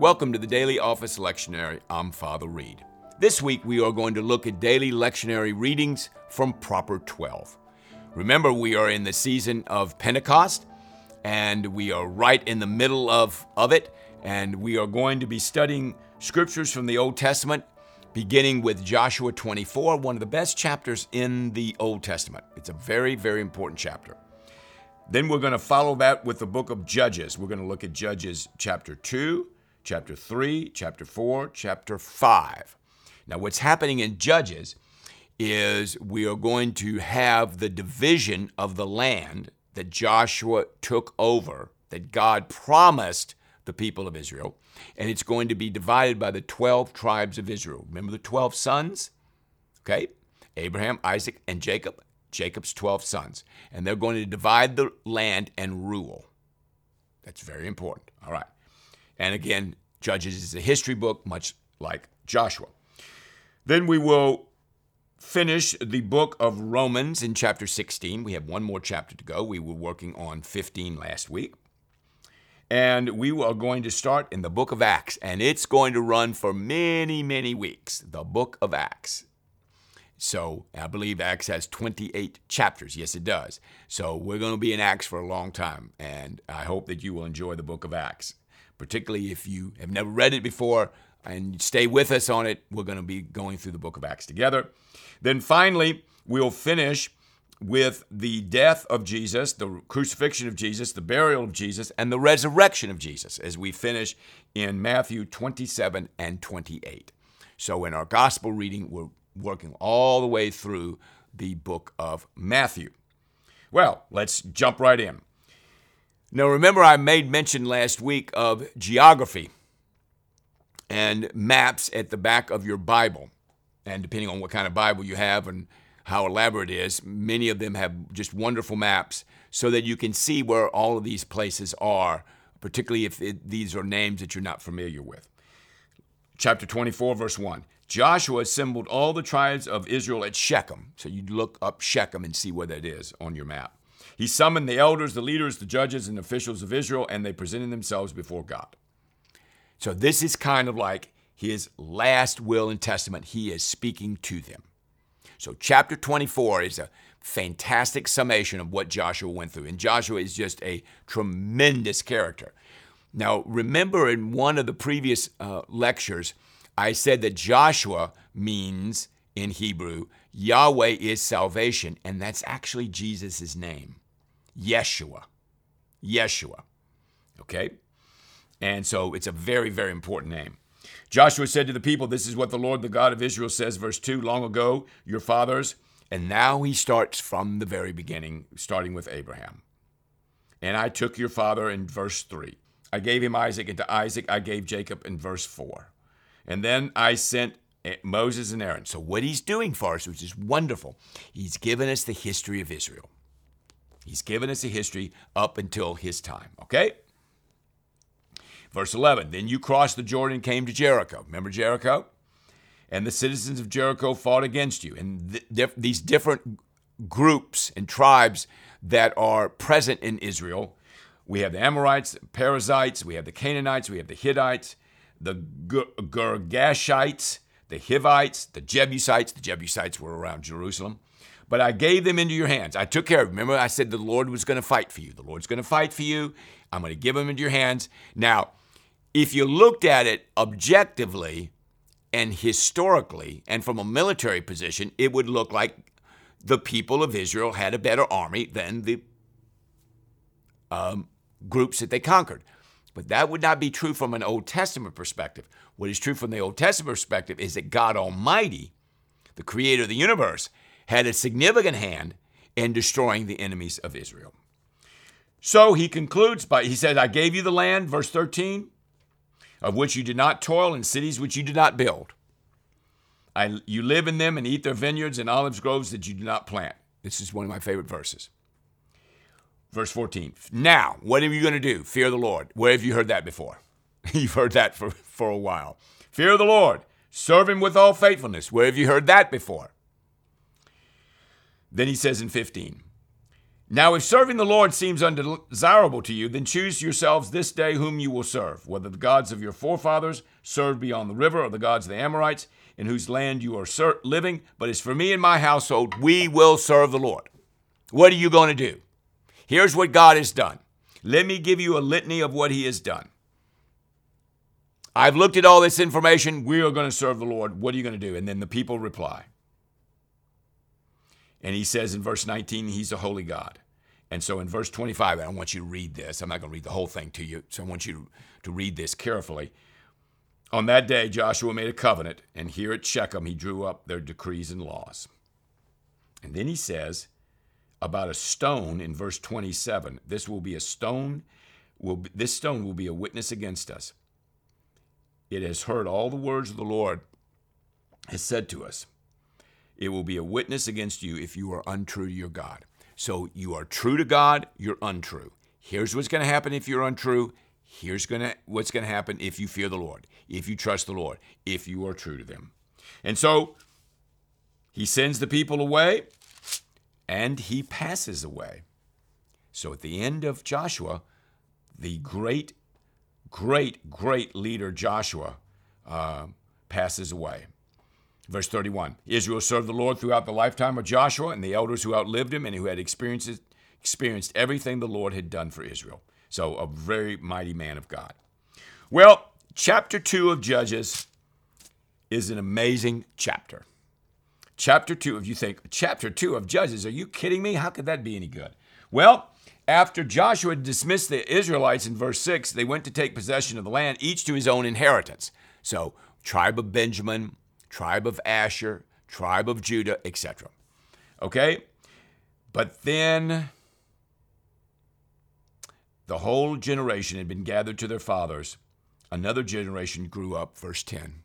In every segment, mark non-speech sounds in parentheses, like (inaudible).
Welcome to the Daily Office Lectionary. I'm Father Reed. This week we are going to look at daily lectionary readings from Proper 12. Remember, we are in the season of Pentecost, and we are right in the middle of, of it, and we are going to be studying scriptures from the Old Testament, beginning with Joshua 24, one of the best chapters in the Old Testament. It's a very, very important chapter. Then we're going to follow that with the book of Judges. We're going to look at Judges chapter 2, chapter 3, chapter 4, chapter 5. Now, what's happening in Judges is we are going to have the division of the land that Joshua took over, that God promised the people of Israel, and it's going to be divided by the 12 tribes of Israel. Remember the 12 sons? Okay? Abraham, Isaac, and Jacob. Jacob's 12 sons. And they're going to divide the land and rule. That's very important. All right. And again, Judges is a history book, much like Joshua. Then we will finish the book of Romans in chapter 16. We have one more chapter to go. We were working on 15 last week. And we are going to start in the book of Acts, and it's going to run for many, many weeks. The book of Acts. So I believe Acts has 28 chapters. Yes, it does. So we're going to be in Acts for a long time, and I hope that you will enjoy the book of Acts particularly if you have never read it before and stay with us on it. We're going to be going through the book of Acts together. Then finally, we'll finish with the death of Jesus, the crucifixion of Jesus, the burial of Jesus, and the resurrection of Jesus as we finish in Matthew 27 and 28. So in our gospel reading, we're working all the way through the book of Matthew. Well, let's jump right in. Now, remember, I made mention last week of geography and maps at the back of your Bible. And depending on what kind of Bible you have and how elaborate it is, many of them have just wonderful maps so that you can see where all of these places are, particularly if it, these are names that you're not familiar with. Chapter 24, verse 1. Joshua assembled all the tribes of Israel at Shechem. So you look up Shechem and see where that is on your map. He summoned the elders, the leaders, the judges, and officials of Israel, and they presented themselves before God. So this is kind of like his last will and testament. He is speaking to them. So chapter 24 is a fantastic summation of what Joshua went through. And Joshua is just a tremendous character. Now, remember in one of the previous uh, lectures, I said that Joshua means in Hebrew, Yahweh is salvation, and that's actually Jesus' name. Yeshua. Yeshua. Okay? And so it's a very, very important name. Joshua said to the people, This is what the Lord, the God of Israel, says, verse 2 Long ago, your fathers, and now he starts from the very beginning, starting with Abraham. And I took your father in verse 3. I gave him Isaac, and to Isaac I gave Jacob in verse 4. And then I sent eh, Moses and Aaron. So, what he's doing for us, which is wonderful, he's given us the history of Israel. He's given us a history up until his time, okay? Verse 11 Then you crossed the Jordan and came to Jericho. Remember Jericho? And the citizens of Jericho fought against you. And th- th- these different groups and tribes that are present in Israel we have the Amorites, the Perizzites, we have the Canaanites, we have the Hittites, the Girgashites, the Hivites, the Jebusites. The Jebusites were around Jerusalem but I gave them into your hands. I took care of them. Remember, I said the Lord was going to fight for you. The Lord's going to fight for you. I'm going to give them into your hands. Now, if you looked at it objectively and historically and from a military position, it would look like the people of Israel had a better army than the um, groups that they conquered. But that would not be true from an Old Testament perspective. What is true from the Old Testament perspective is that God Almighty, the creator of the universe, had a significant hand in destroying the enemies of Israel. So he concludes by, he says, I gave you the land, verse 13, of which you did not toil, in cities which you did not build. I, you live in them and eat their vineyards and olive groves that you do not plant. This is one of my favorite verses. Verse 14. Now, what are you going to do? Fear the Lord. Where have you heard that before? (laughs) You've heard that for, for a while. Fear the Lord. Serve him with all faithfulness. Where have you heard that before? Then he says in 15, Now, if serving the Lord seems undesirable to you, then choose yourselves this day whom you will serve, whether the gods of your forefathers served beyond the river or the gods of the Amorites, in whose land you are ser- living. But as for me and my household, we will serve the Lord. What are you going to do? Here's what God has done. Let me give you a litany of what He has done. I've looked at all this information. We are going to serve the Lord. What are you going to do? And then the people reply. And he says in verse 19, He's a holy God. And so in verse 25, I want you to read this. I'm not going to read the whole thing to you, so I want you to read this carefully. On that day, Joshua made a covenant, and here at Shechem, he drew up their decrees and laws. And then he says about a stone in verse 27 this will be a stone, will be, this stone will be a witness against us. It has heard all the words of the Lord has said to us. It will be a witness against you if you are untrue to your God. So you are true to God, you're untrue. Here's what's going to happen if you're untrue. Here's gonna, what's going to happen if you fear the Lord, if you trust the Lord, if you are true to them. And so he sends the people away and he passes away. So at the end of Joshua, the great great, great leader Joshua uh, passes away. Verse 31 Israel served the Lord throughout the lifetime of Joshua and the elders who outlived him and who had experienced, experienced everything the Lord had done for Israel. So, a very mighty man of God. Well, chapter 2 of Judges is an amazing chapter. Chapter 2, if you think, chapter 2 of Judges, are you kidding me? How could that be any good? Well, after Joshua dismissed the Israelites in verse 6, they went to take possession of the land, each to his own inheritance. So, tribe of Benjamin, tribe of Asher, tribe of Judah, etc. Okay? But then the whole generation had been gathered to their fathers. Another generation grew up, verse 10,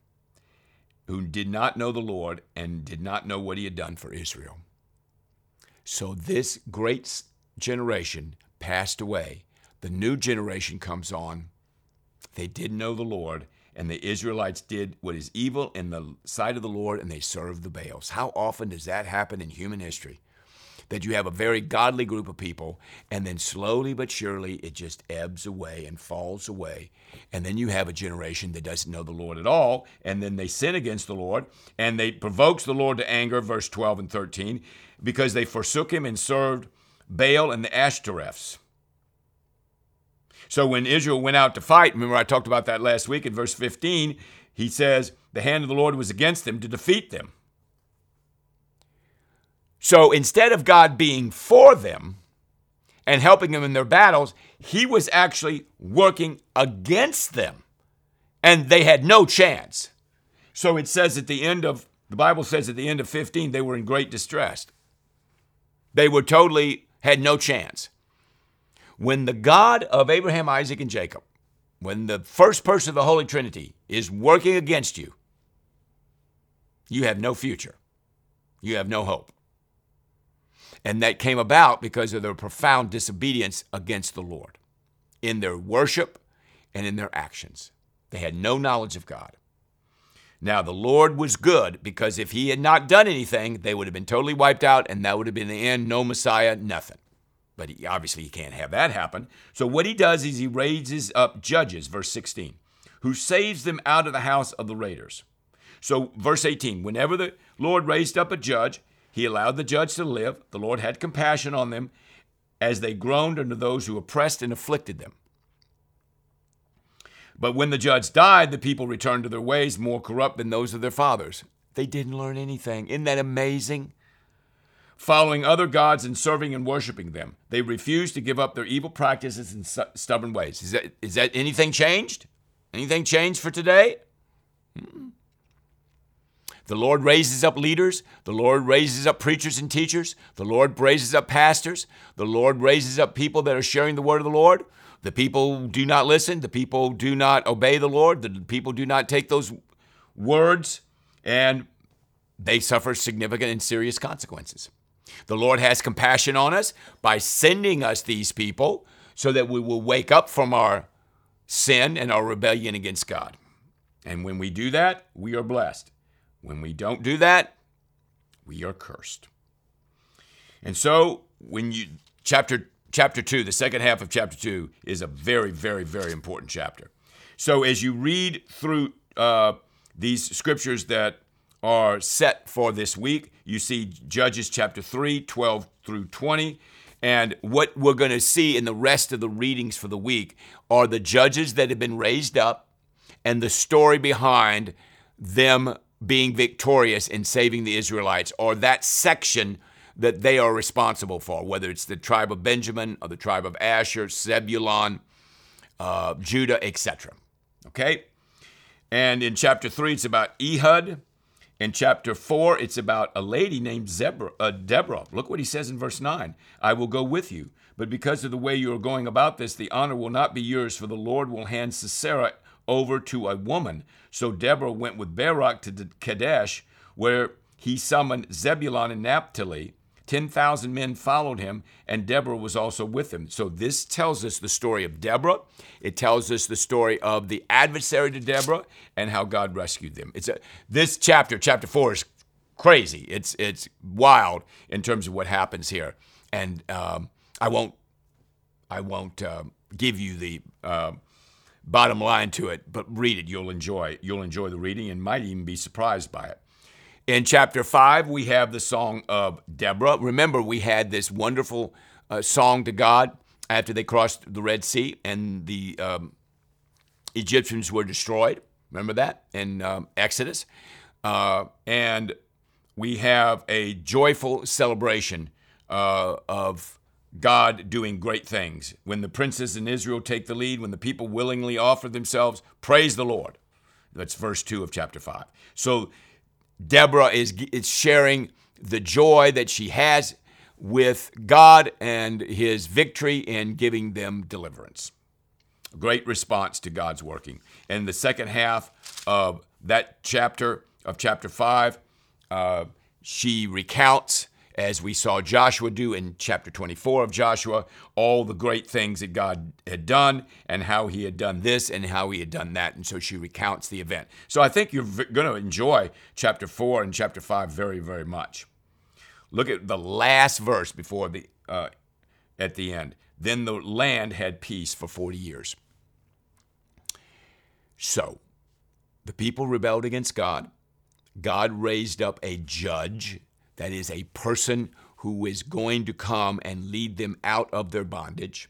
who did not know the Lord and did not know what he had done for Israel. So this great generation passed away. The new generation comes on. They did know the Lord, and the Israelites did what is evil in the sight of the Lord, and they served the Baals. How often does that happen in human history? That you have a very godly group of people, and then slowly but surely it just ebbs away and falls away. And then you have a generation that doesn't know the Lord at all, and then they sin against the Lord, and they provokes the Lord to anger, verse 12 and 13, because they forsook him and served Baal and the Ashtoreths. So when Israel went out to fight, remember I talked about that last week in verse 15, he says, the hand of the Lord was against them to defeat them. So instead of God being for them and helping them in their battles, he was actually working against them. And they had no chance. So it says at the end of, the Bible says at the end of 15, they were in great distress. They were totally had no chance. When the God of Abraham, Isaac, and Jacob, when the first person of the Holy Trinity is working against you, you have no future. You have no hope. And that came about because of their profound disobedience against the Lord in their worship and in their actions. They had no knowledge of God. Now, the Lord was good because if he had not done anything, they would have been totally wiped out, and that would have been the end no Messiah, nothing. But he, obviously, he can't have that happen. So, what he does is he raises up judges, verse 16, who saves them out of the house of the raiders. So, verse 18, whenever the Lord raised up a judge, he allowed the judge to live. The Lord had compassion on them as they groaned under those who oppressed and afflicted them. But when the judge died, the people returned to their ways more corrupt than those of their fathers. They didn't learn anything. Isn't that amazing? Following other gods and serving and worshiping them. They refuse to give up their evil practices and stubborn ways. Is that, is that anything changed? Anything changed for today? Hmm. The Lord raises up leaders. The Lord raises up preachers and teachers. The Lord raises up pastors. The Lord raises up people that are sharing the word of the Lord. The people do not listen. The people do not obey the Lord. The people do not take those words, and they suffer significant and serious consequences. The Lord has compassion on us by sending us these people so that we will wake up from our sin and our rebellion against God. And when we do that, we are blessed. When we don't do that, we are cursed. And so, when you chapter chapter 2, the second half of chapter 2 is a very very very important chapter. So as you read through uh, these scriptures that are set for this week, you see Judges chapter 3, 12 through 20. And what we're going to see in the rest of the readings for the week are the judges that have been raised up and the story behind them being victorious in saving the Israelites, or that section that they are responsible for, whether it's the tribe of Benjamin or the tribe of Asher, Zebulon, uh, Judah, etc. Okay? And in chapter 3, it's about Ehud. In chapter 4, it's about a lady named Zebra, uh, Deborah. Look what he says in verse 9 I will go with you, but because of the way you are going about this, the honor will not be yours, for the Lord will hand Sisera over to a woman. So Deborah went with Barak to Kadesh, where he summoned Zebulun and Naphtali. 10,000 men followed him, and Deborah was also with him. So this tells us the story of Deborah. It tells us the story of the adversary to Deborah and how God rescued them. It's a, this chapter, chapter 4, is crazy. It's, it's wild in terms of what happens here. And um, I won't, I won't uh, give you the uh, bottom line to it, but read it. You'll enjoy. You'll enjoy the reading and might even be surprised by it. In chapter 5, we have the song of Deborah. Remember, we had this wonderful uh, song to God after they crossed the Red Sea and the um, Egyptians were destroyed. Remember that in um, Exodus? Uh, and we have a joyful celebration uh, of God doing great things. When the princes in Israel take the lead, when the people willingly offer themselves, praise the Lord. That's verse 2 of chapter 5. So Deborah is, is sharing the joy that she has with God and his victory in giving them deliverance. Great response to God's working. In the second half of that chapter, of chapter 5, uh, she recounts as we saw Joshua do in chapter 24 of Joshua, all the great things that God had done and how he had done this and how he had done that. And so she recounts the event. So I think you're going to enjoy chapter 4 and chapter 5 very, very much. Look at the last verse before the uh, at the end. Then the land had peace for 40 years. So, the people rebelled against God. God raised up a judge that is, a person who is going to come and lead them out of their bondage.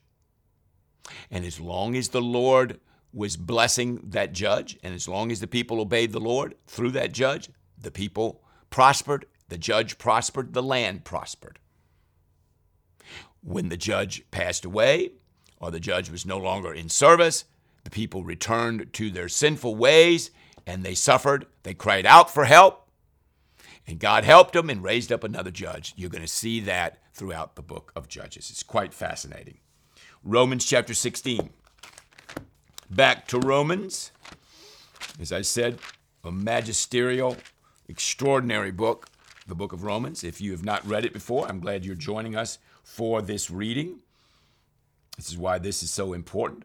And as long as the Lord was blessing that judge, and as long as the people obeyed the Lord through that judge, the people prospered, the judge prospered, the land prospered. When the judge passed away, or the judge was no longer in service, the people returned to their sinful ways and they suffered. They cried out for help and God helped him and raised up another judge. You're going to see that throughout the book of Judges. It's quite fascinating. Romans chapter 16. Back to Romans. As I said, a magisterial, extraordinary book, the book of Romans. If you have not read it before, I'm glad you're joining us for this reading. This is why this is so important.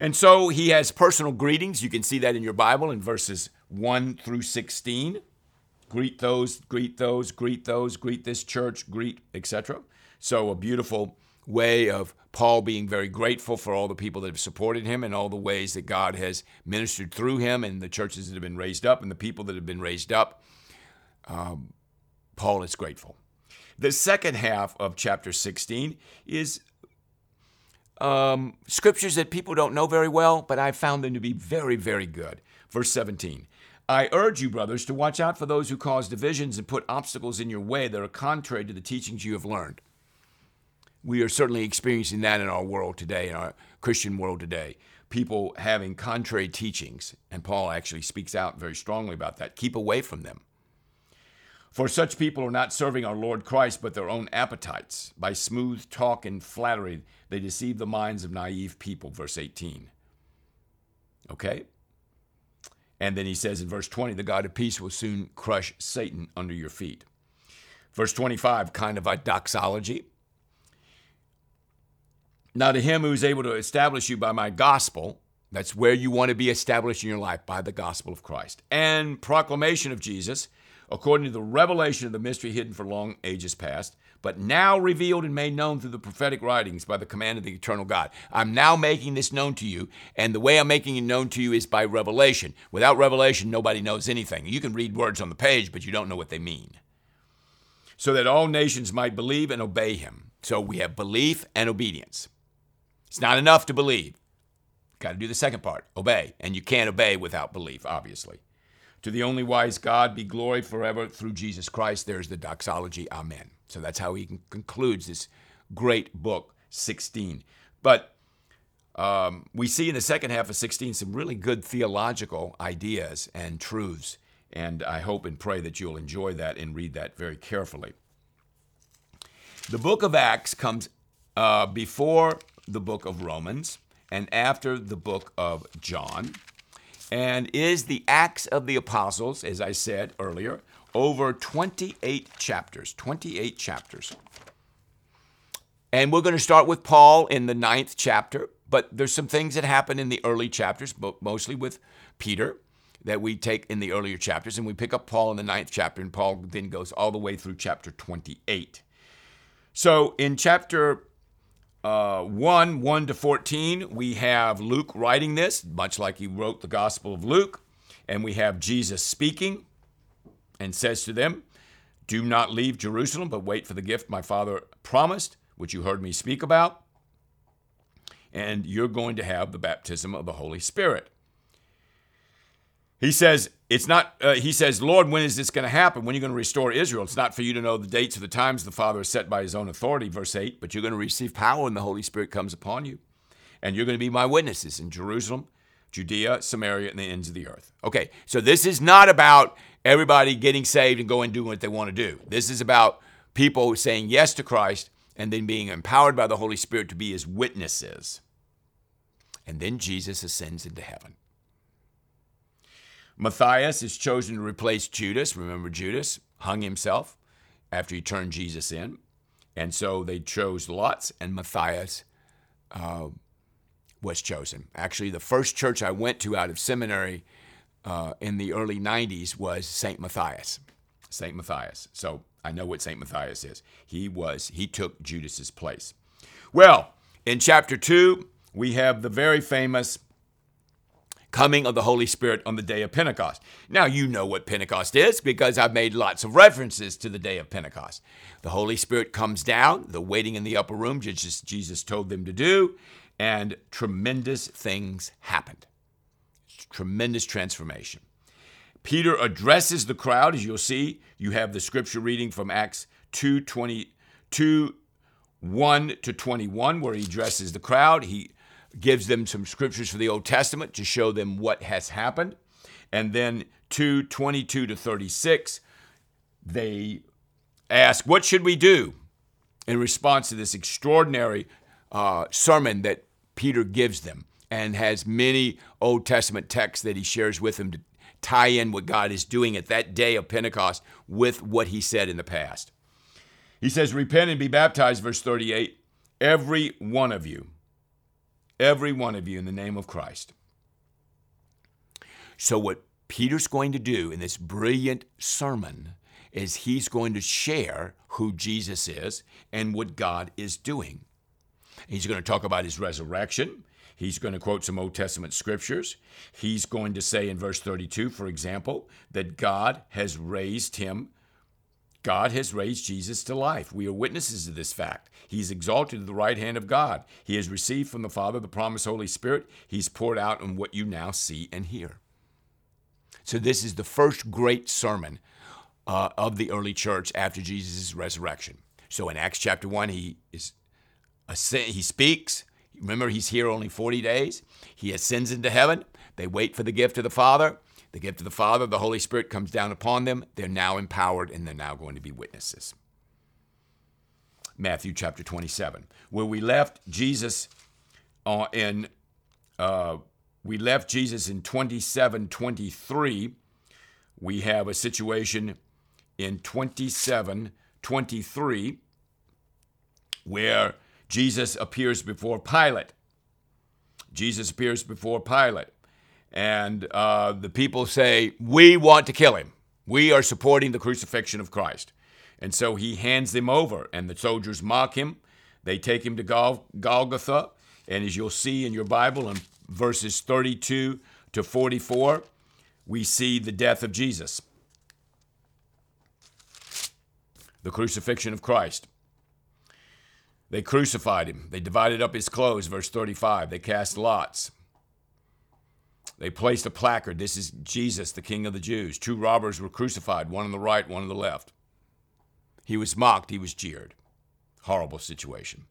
And so he has personal greetings. You can see that in your Bible in verses 1 through 16 greet those, greet those, greet those, greet this church, greet, etc. So a beautiful way of Paul being very grateful for all the people that have supported him and all the ways that God has ministered through him and the churches that have been raised up and the people that have been raised up. Um, Paul is grateful. The second half of chapter 16 is um, scriptures that people don't know very well, but I found them to be very, very good. Verse 17 I urge you, brothers, to watch out for those who cause divisions and put obstacles in your way that are contrary to the teachings you have learned. We are certainly experiencing that in our world today, in our Christian world today. People having contrary teachings, and Paul actually speaks out very strongly about that. Keep away from them. For such people are not serving our Lord Christ, but their own appetites. By smooth talk and flattery, they deceive the minds of naive people. Verse 18. Okay? And then he says in verse 20, the God of peace will soon crush Satan under your feet. Verse 25, kind of a doxology. Now, to him who is able to establish you by my gospel, that's where you want to be established in your life, by the gospel of Christ, and proclamation of Jesus, according to the revelation of the mystery hidden for long ages past, but now revealed and made known through the prophetic writings by the command of the eternal God. I'm now making this known to you, and the way I'm making it known to you is by revelation. Without revelation, nobody knows anything. You can read words on the page, but you don't know what they mean. So that all nations might believe and obey him. So we have belief and obedience. It's not enough to believe. Got to do the second part, obey. And you can't obey without belief, obviously. To the only wise God be glory forever through Jesus Christ. There's the doxology. Amen. So that's how he concludes this great book, 16. But um, we see in the second half of 16 some really good theological ideas and truths. And I hope and pray that you'll enjoy that and read that very carefully. The book of Acts comes uh, before the book of Romans and after the book of John and is the Acts of the Apostles, as I said earlier, over 28 chapters. 28 chapters. And we're going to start with Paul in the ninth chapter, but there's some things that happen in the early chapters, but mostly with Peter, that we take in the earlier chapters, and we pick up Paul in the ninth chapter, and Paul then goes all the way through chapter 28. So in chapter uh, 1 1 to 14, we have Luke writing this, much like he wrote the Gospel of Luke. And we have Jesus speaking and says to them, Do not leave Jerusalem, but wait for the gift my Father promised, which you heard me speak about. And you're going to have the baptism of the Holy Spirit. He says, it's not, uh, he says, Lord, when is this going to happen? When are you going to restore Israel? It's not for you to know the dates or the times the Father has set by his own authority, verse 8, but you're going to receive power when the Holy Spirit comes upon you. And you're going to be my witnesses in Jerusalem, Judea, Samaria, and the ends of the earth. Okay, so this is not about everybody getting saved and going and doing what they want to do. This is about people saying yes to Christ and then being empowered by the Holy Spirit to be his witnesses. And then Jesus ascends into heaven. Matthias is chosen to replace Judas. Remember, Judas hung himself after he turned Jesus in. And so they chose lots, and Matthias uh, was chosen. Actually, the first church I went to out of seminary uh, in the early 90s was St. Matthias. St. Matthias. So I know what St. Matthias is. He was, he took Judas's place. Well, in chapter 2, we have the very famous coming of the Holy Spirit on the day of Pentecost. Now, you know what Pentecost is because I've made lots of references to the day of Pentecost. The Holy Spirit comes down, the waiting in the upper room, just as Jesus told them to do, and tremendous things happened. Tremendous transformation. Peter addresses the crowd, as you'll see. You have the scripture reading from Acts 2 22, 1 to 21, where he addresses the crowd. He gives them some scriptures for the Old Testament to show them what has happened. And then 2 22 to 36, they ask, What should we do? in response to this extraordinary uh, sermon that Peter gives them and has many Old Testament texts that he shares with them to tie in what God is doing at that day of Pentecost with what he said in the past. He says, Repent and be baptized, verse 38, every one of you every one of you in the name of Christ. So, what Peter's going to do in this brilliant sermon is he's going to share who Jesus is and what God is doing. He's going to talk about his resurrection. He's going to quote some Old Testament scriptures. He's going to say in verse 32, for example, that God has raised him God has raised Jesus to life. We are witnesses of this fact. He's exalted to the right hand of God. He has received from the Father the promised Holy Spirit. He's poured out on what you now see and hear. So, this is the first great sermon uh, of the early church after Jesus' resurrection. So, in Acts chapter 1, he, is, he speaks. Remember, he's here only 40 days. He ascends into heaven. They wait for the gift of the Father. The gift of the Father, the Holy Spirit comes down upon them. They're now empowered and they're now going to be witnesses. Matthew chapter 27, where we left Jesus uh, in, uh, we left Jesus in 27 23. We have a situation in 27 23 where Jesus appears before Pilate. Jesus appears before Pilate and uh, the people say, We want to kill him. We are supporting the crucifixion of Christ. And so he hands them over, and the soldiers mock him. They take him to Gol- Golgotha, and as you'll see in your Bible in verses 32 to 44, we see the death of Jesus, the crucifixion of Christ. They crucified him. They divided up his clothes, verse 35. They cast lots. They placed a placard. This is Jesus, the King of the Jews. Two robbers were crucified, one on the right, one on the left. He was mocked, he was jeered. Horrible situation.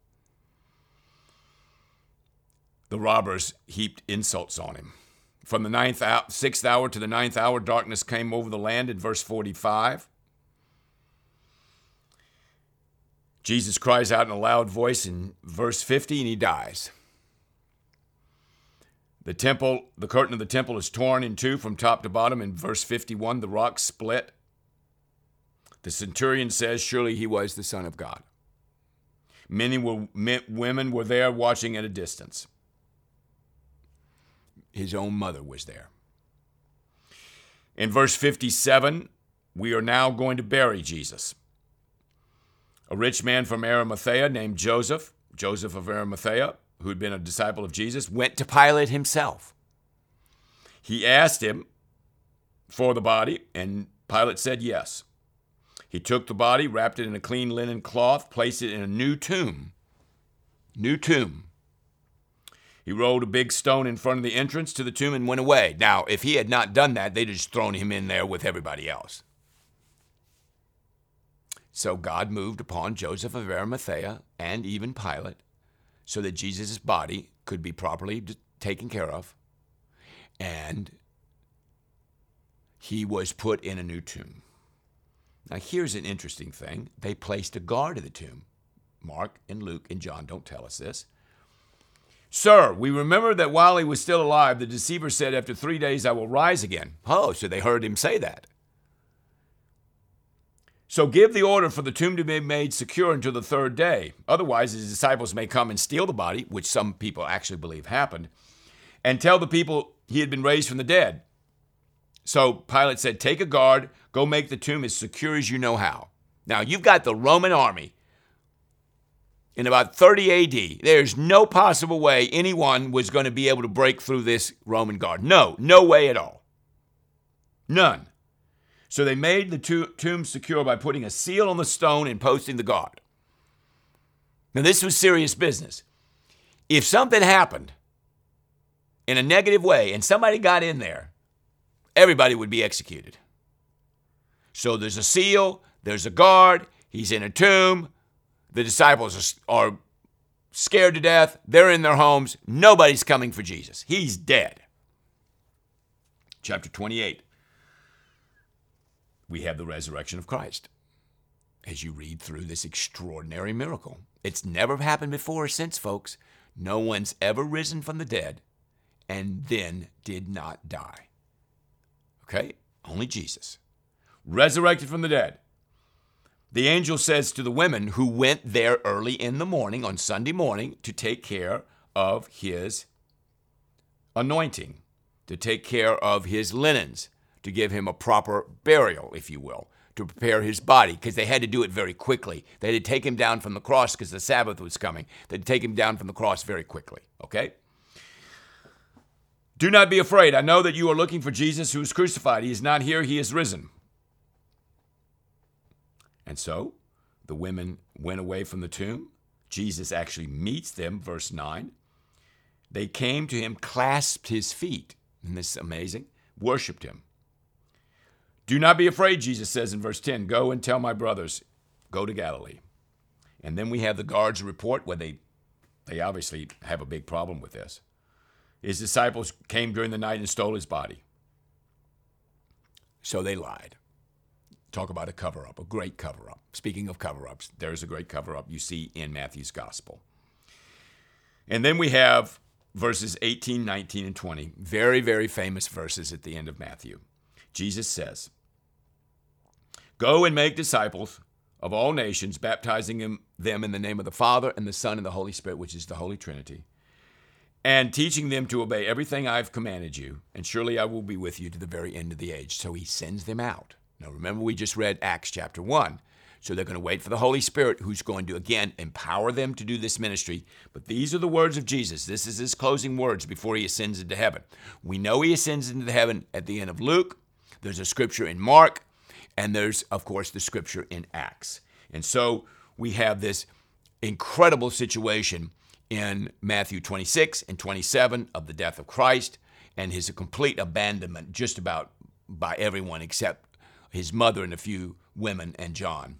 The robbers heaped insults on him. From the ninth sixth hour to the ninth hour, darkness came over the land in verse 45. Jesus cries out in a loud voice in verse 50 and he dies. The temple, the curtain of the temple is torn in two from top to bottom. In verse 51, the rock split. The centurion says, Surely he was the Son of God. Many were, women were there watching at a distance. His own mother was there. In verse 57, we are now going to bury Jesus. A rich man from Arimathea named Joseph, Joseph of Arimathea, who had been a disciple of Jesus, went to Pilate himself. He asked him for the body, and Pilate said yes. He took the body, wrapped it in a clean linen cloth, placed it in a new tomb. New tomb. He rolled a big stone in front of the entrance to the tomb and went away. Now, if he had not done that, they'd have just thrown him in there with everybody else. So God moved upon Joseph of Arimathea and even Pilate so that Jesus' body could be properly taken care of. And he was put in a new tomb. Now, here's an interesting thing they placed a guard at the tomb. Mark and Luke and John don't tell us this. Sir, we remember that while he was still alive, the deceiver said, After three days I will rise again. Oh, so they heard him say that. So give the order for the tomb to be made secure until the third day. Otherwise, his disciples may come and steal the body, which some people actually believe happened, and tell the people he had been raised from the dead. So Pilate said, Take a guard, go make the tomb as secure as you know how. Now, you've got the Roman army in about 30 AD. There's no possible way anyone was going to be able to break through this Roman guard. No, no way at all. None. So they made the tomb secure by putting a seal on the stone and posting the guard. Now, this was serious business. If something happened in a negative way and somebody got in there, everybody would be executed. So there's a seal, there's a guard, he's in a tomb, the disciples are scared to death, they're in their homes, nobody's coming for Jesus. He's dead. Chapter 28 we have the resurrection of Christ. As you read through this extraordinary miracle, it's never happened before or since, folks. No one's ever risen from the dead and then did not die. Okay? Only Jesus. Resurrected from the dead. The angel says to the women who went there early in the morning, on Sunday morning, to take care of his anointing, to take care of his linens, to give him a proper burial, if you will, to prepare his body, because they had to do it very quickly. They had to take him down from the cross because the Sabbath was coming. They had to take him down from the cross very quickly, okay? Do not be afraid. I know that you are looking for Jesus who was crucified. He is not here, he is risen. And so the women went away from the tomb. Jesus actually meets them, verse 9. They came to him, clasped his feet. Isn't this amazing? Worshipped him. Do not be afraid, Jesus says in verse 10 Go and tell my brothers, go to Galilee. And then we have the guards report where they, they obviously have a big problem with this. His disciples came during the night and stole his body. So they lied. Talk about a cover up, a great cover up. Speaking of cover ups, there's a great cover up you see in Matthew's gospel. And then we have verses 18, 19, and 20. Very, very famous verses at the end of Matthew. Jesus says, Go and make disciples of all nations, baptizing them in the name of the Father and the Son and the Holy Spirit, which is the Holy Trinity, and teaching them to obey everything I've commanded you, and surely I will be with you to the very end of the age. So he sends them out. Now remember, we just read Acts chapter 1. So they're going to wait for the Holy Spirit, who's going to, again, empower them to do this ministry. But these are the words of Jesus. This is his closing words before he ascends into heaven. We know he ascends into heaven at the end of Luke. There's a scripture in Mark, and there's, of course, the scripture in Acts. And so we have this incredible situation in Matthew 26 and 27 of the death of Christ and his complete abandonment just about by everyone except his mother and a few women and John.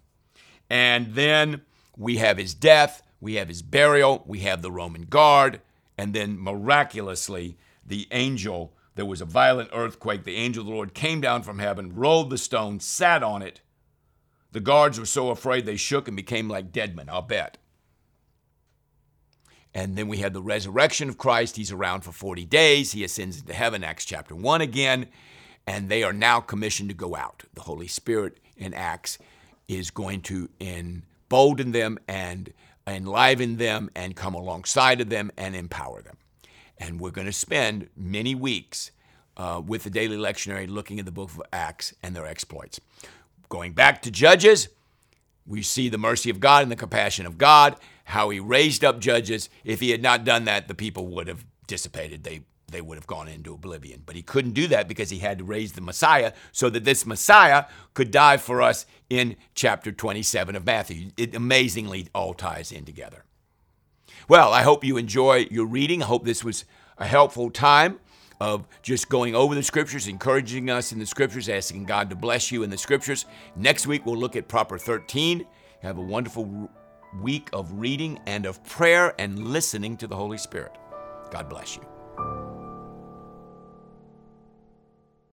And then we have his death, we have his burial, we have the Roman guard, and then miraculously, the angel, there was a violent earthquake. The angel of the Lord came down from heaven, rolled the stone, sat on it. The guards were so afraid they shook and became like dead men, I'll bet. And then we have the resurrection of Christ. He's around for 40 days. He ascends into heaven, Acts chapter 1 again. And they are now commissioned to go out. The Holy Spirit in Acts is going to embolden them and enliven them and come alongside of them and empower them. And we're going to spend many weeks uh, with the daily lectionary looking at the book of Acts and their exploits. Going back to Judges, we see the mercy of God and the compassion of God, how he raised up judges. If he had not done that, the people would have dissipated. They they would have gone into oblivion. But he couldn't do that because he had to raise the Messiah so that this Messiah could die for us in chapter 27 of Matthew. It amazingly all ties in together. Well, I hope you enjoy your reading. I hope this was a helpful time of just going over the scriptures, encouraging us in the scriptures, asking God to bless you in the scriptures. Next week, we'll look at Proper 13. Have a wonderful week of reading and of prayer and listening to the Holy Spirit. God bless you.